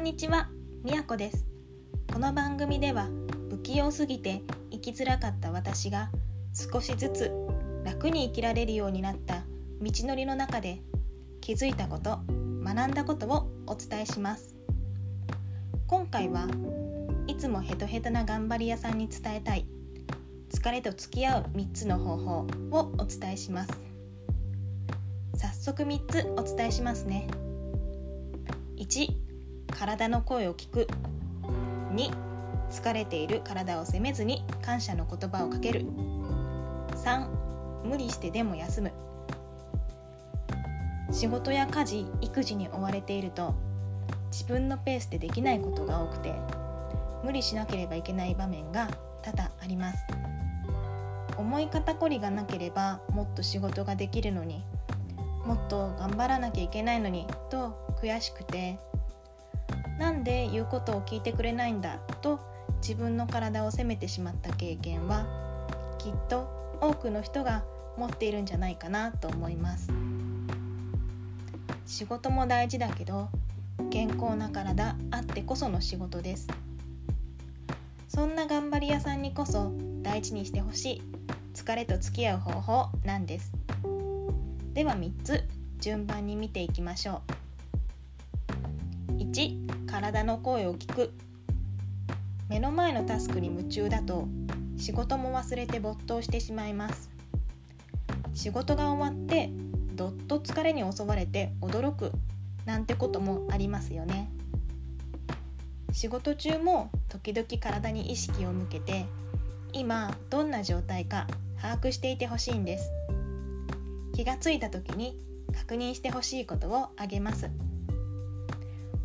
んにちは、みやこです。この番組では不器用すぎて生きづらかった私が少しずつ楽に生きられるようになった道のりの中で気づいたこと学んだことをお伝えします。今回はいつもヘトヘトな頑張り屋さんに伝えたい疲れと付き合う3つの方法をお伝えします。早速3つお伝えしますね。1体の声を聞く。2疲れている体を責めずに感謝の言葉をかける。3無理してでも休む。仕事や家事育児に追われていると自分のペースでできないことが多くて無理しなければいけない場面が多々あります。思い肩こりがなければもっと仕事ができるのにもっと頑張らなきゃいけないのにと悔しくてで言うことを聞いてくれないんだと自分の体を責めてしまった経験はきっと多くの人が持っているんじゃないかなと思います。仕事も大事だけど健康な体あってこその仕事です。そんな頑張り屋さんにこそ大事にしてほしい疲れと付き合う方法なんです。では3つ順番に見ていきましょう。1体の声を聞く。目の前のタスクに夢中だと仕事も忘れて没頭してしまいます。仕事が終わってどっと疲れに襲われて驚くなんてこともありますよね。仕事中も時々体に意識を向けて今どんな状態か把握していてほしいんです。気がついた時に確認してほしいことをあげます。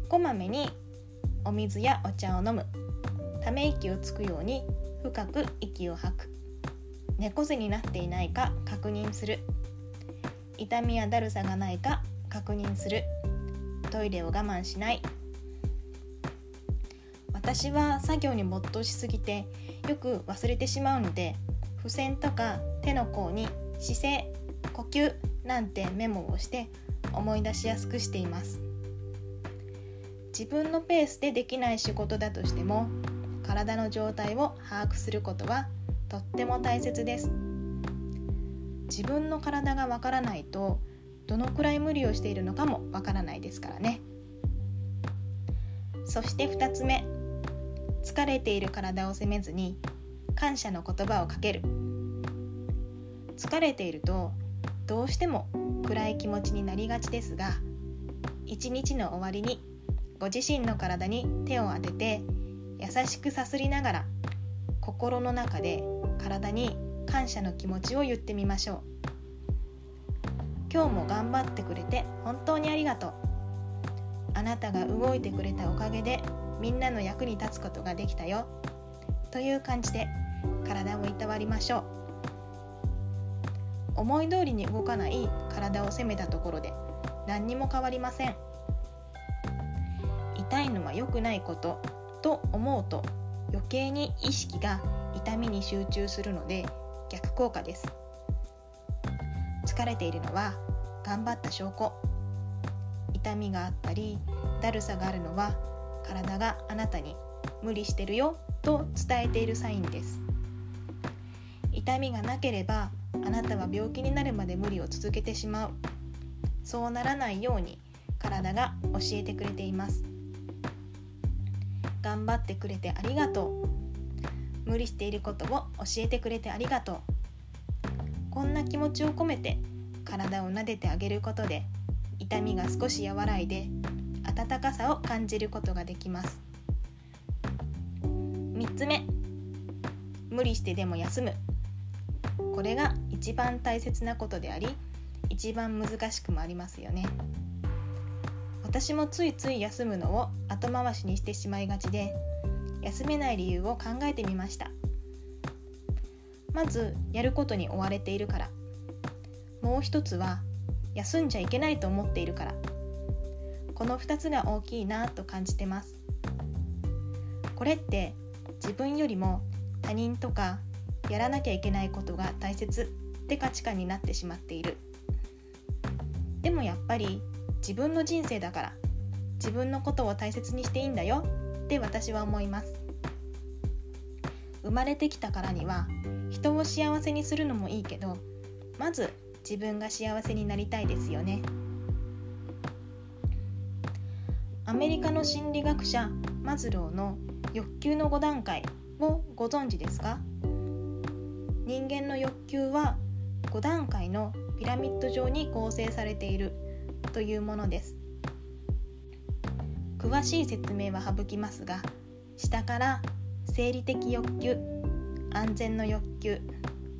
こまめにお水やお茶を飲む。ため息をつくように深く息を吐く。猫背になっていないか確認する。痛みやだるさがないか確認する。トイレを我慢しない。私は作業に没頭しすぎてよく忘れてしまうので付箋とか手の甲に姿勢呼吸なんてメモをして思い出しやすくしています。自分のペースでできない仕事だとしても体の状態を把握することはとっても大切です。自分の体がわからないとどのくらい無理をしているのかもわからないですからね。そして2つ目疲れている体を責めずに感謝の言葉をかける。疲れているとどうしても暗い気持ちになりがちですが一日の終わりにご自身の体に手を当てて優しくさすりながら心の中で体に感謝の気持ちを言ってみましょう。今日も頑張ってくれて本当にありがとう。あなたが動いてくれたおかげでみんなの役に立つことができたよ。という感じで体をいたわりましょう。思い通りに動かない体を責めたところで何にも変わりません。良くないことと思うと余計に意識が痛みに集中するので逆効果です。疲れているのは頑張った証拠。痛みがあったりだるさがあるのは体があなたに無理してるよと伝えているサインです。痛みがなければあなたは病気になるまで無理を続けてしまう。そうならないように体が教えてくれています。頑張ってくれてありがとう。無理していることを教えてくれてありがとう。こんな気持ちを込めて体を撫でてあげることで痛みが少し和らいで温かさを感じることができます。3つ目。無理してでも休む。これが一番大切なことであり一番難しくもありますよね。私もついつい休むのを後回しにしてしまいがちで休めない理由を考えてみました。まずやることに追われているから。もう一つは休んじゃいけないと思っているから。この2つが大きいなと感じてます。これって自分よりも他人とかやらなきゃいけないことが大切って価値観になってしまっている。でもやっぱり自分の人生だから。自分のことを大切にしていいんだよ。って私は思います。生まれてきたからには人を幸せにするのもいいけどまず自分が幸せになりたいですよね。アメリカの心理学者マズローの欲求の5段階をご存知ですか？人間の欲求は5段階のピラミッド状に構成されている。というものです。詳しい説明は省きますが下から生理的欲求安全の欲求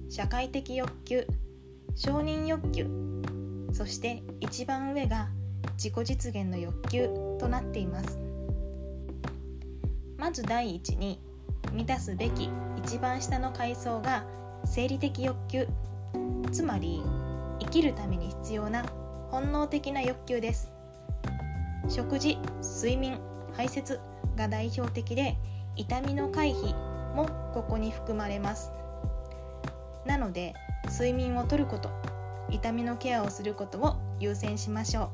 社会的欲求承認欲求そして一番上が自己実現の欲求となっています。まず第一に満たすべき一番下の階層が生理的欲求つまり生きるために必要な本能的な欲求です。食事睡眠排泄が代表的で痛みの回避もここに含まれます。なので睡眠をとること痛みのケアをすることを優先しましょ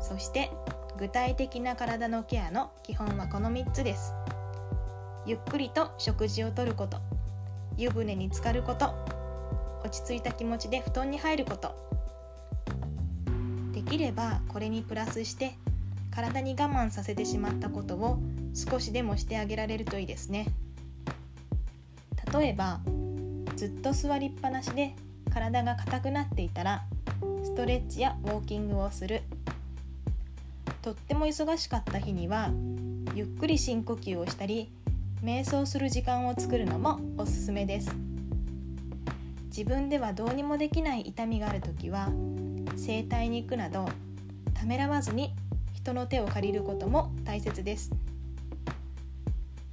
う。そして具体的な体のケアの基本はこの3つです。ゆっくりと食事をとること湯船に浸かること落ち着いた気持ちで布団に入ること。できればこれにプラスして体に我慢させてしまったことを少しでもしてあげられるといいですね。例えばずっと座りっぱなしで体が硬くなっていたらストレッチやウォーキングをする。とっても忙しかった日にはゆっくり深呼吸をしたり瞑想する時間を作るのもおすすめです。自分ではどうにもできない痛みがある時は整体に行くなどためらわずに人の手を借りることも大切です。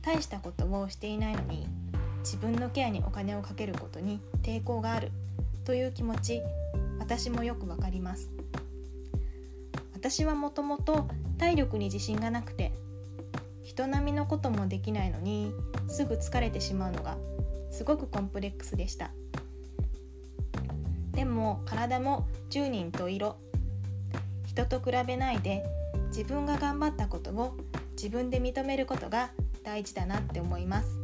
大したことをしていないのに自分のケアにお金をかけることに抵抗があるという気持ち私もよくわかります。私はもともと体力に自信がなくて人並みのこともできないのにすぐ疲れてしまうのがすごくコンプレックスでした。でも体も10人と色。人と比べないで自分が頑張ったことを自分で認めることが大事だなって思います。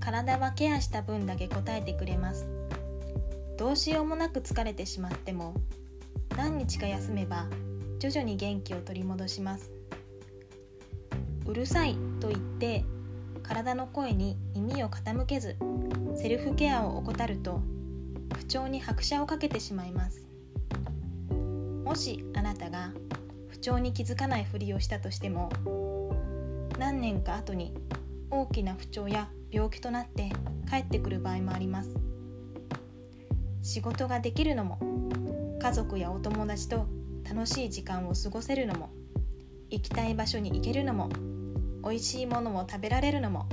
体はケアした分だけ答えてくれます。どうしようもなく疲れてしまっても何日か休めば徐々に元気を取り戻します。うるさいと言って体の声に耳を傾けずセルフケアを怠ると不調に拍車をかけてしまいます。もしあなたが不調に気づかないふりをしたとしても何年か後に大きな不調や病気となって帰ってくる場合もあります。仕事ができるのも家族やお友達と楽しい時間を過ごせるのも行きたい場所に行けるのも美味しいものを食べられるのも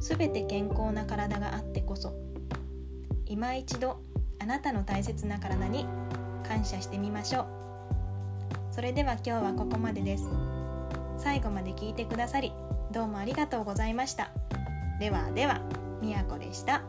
全て健康な体があってこそ今一度あなたの大切な体に感謝してみましょうそれでは今日はここまでです最後まで聞いてくださりどうもありがとうございました。ではでは、みやこでした。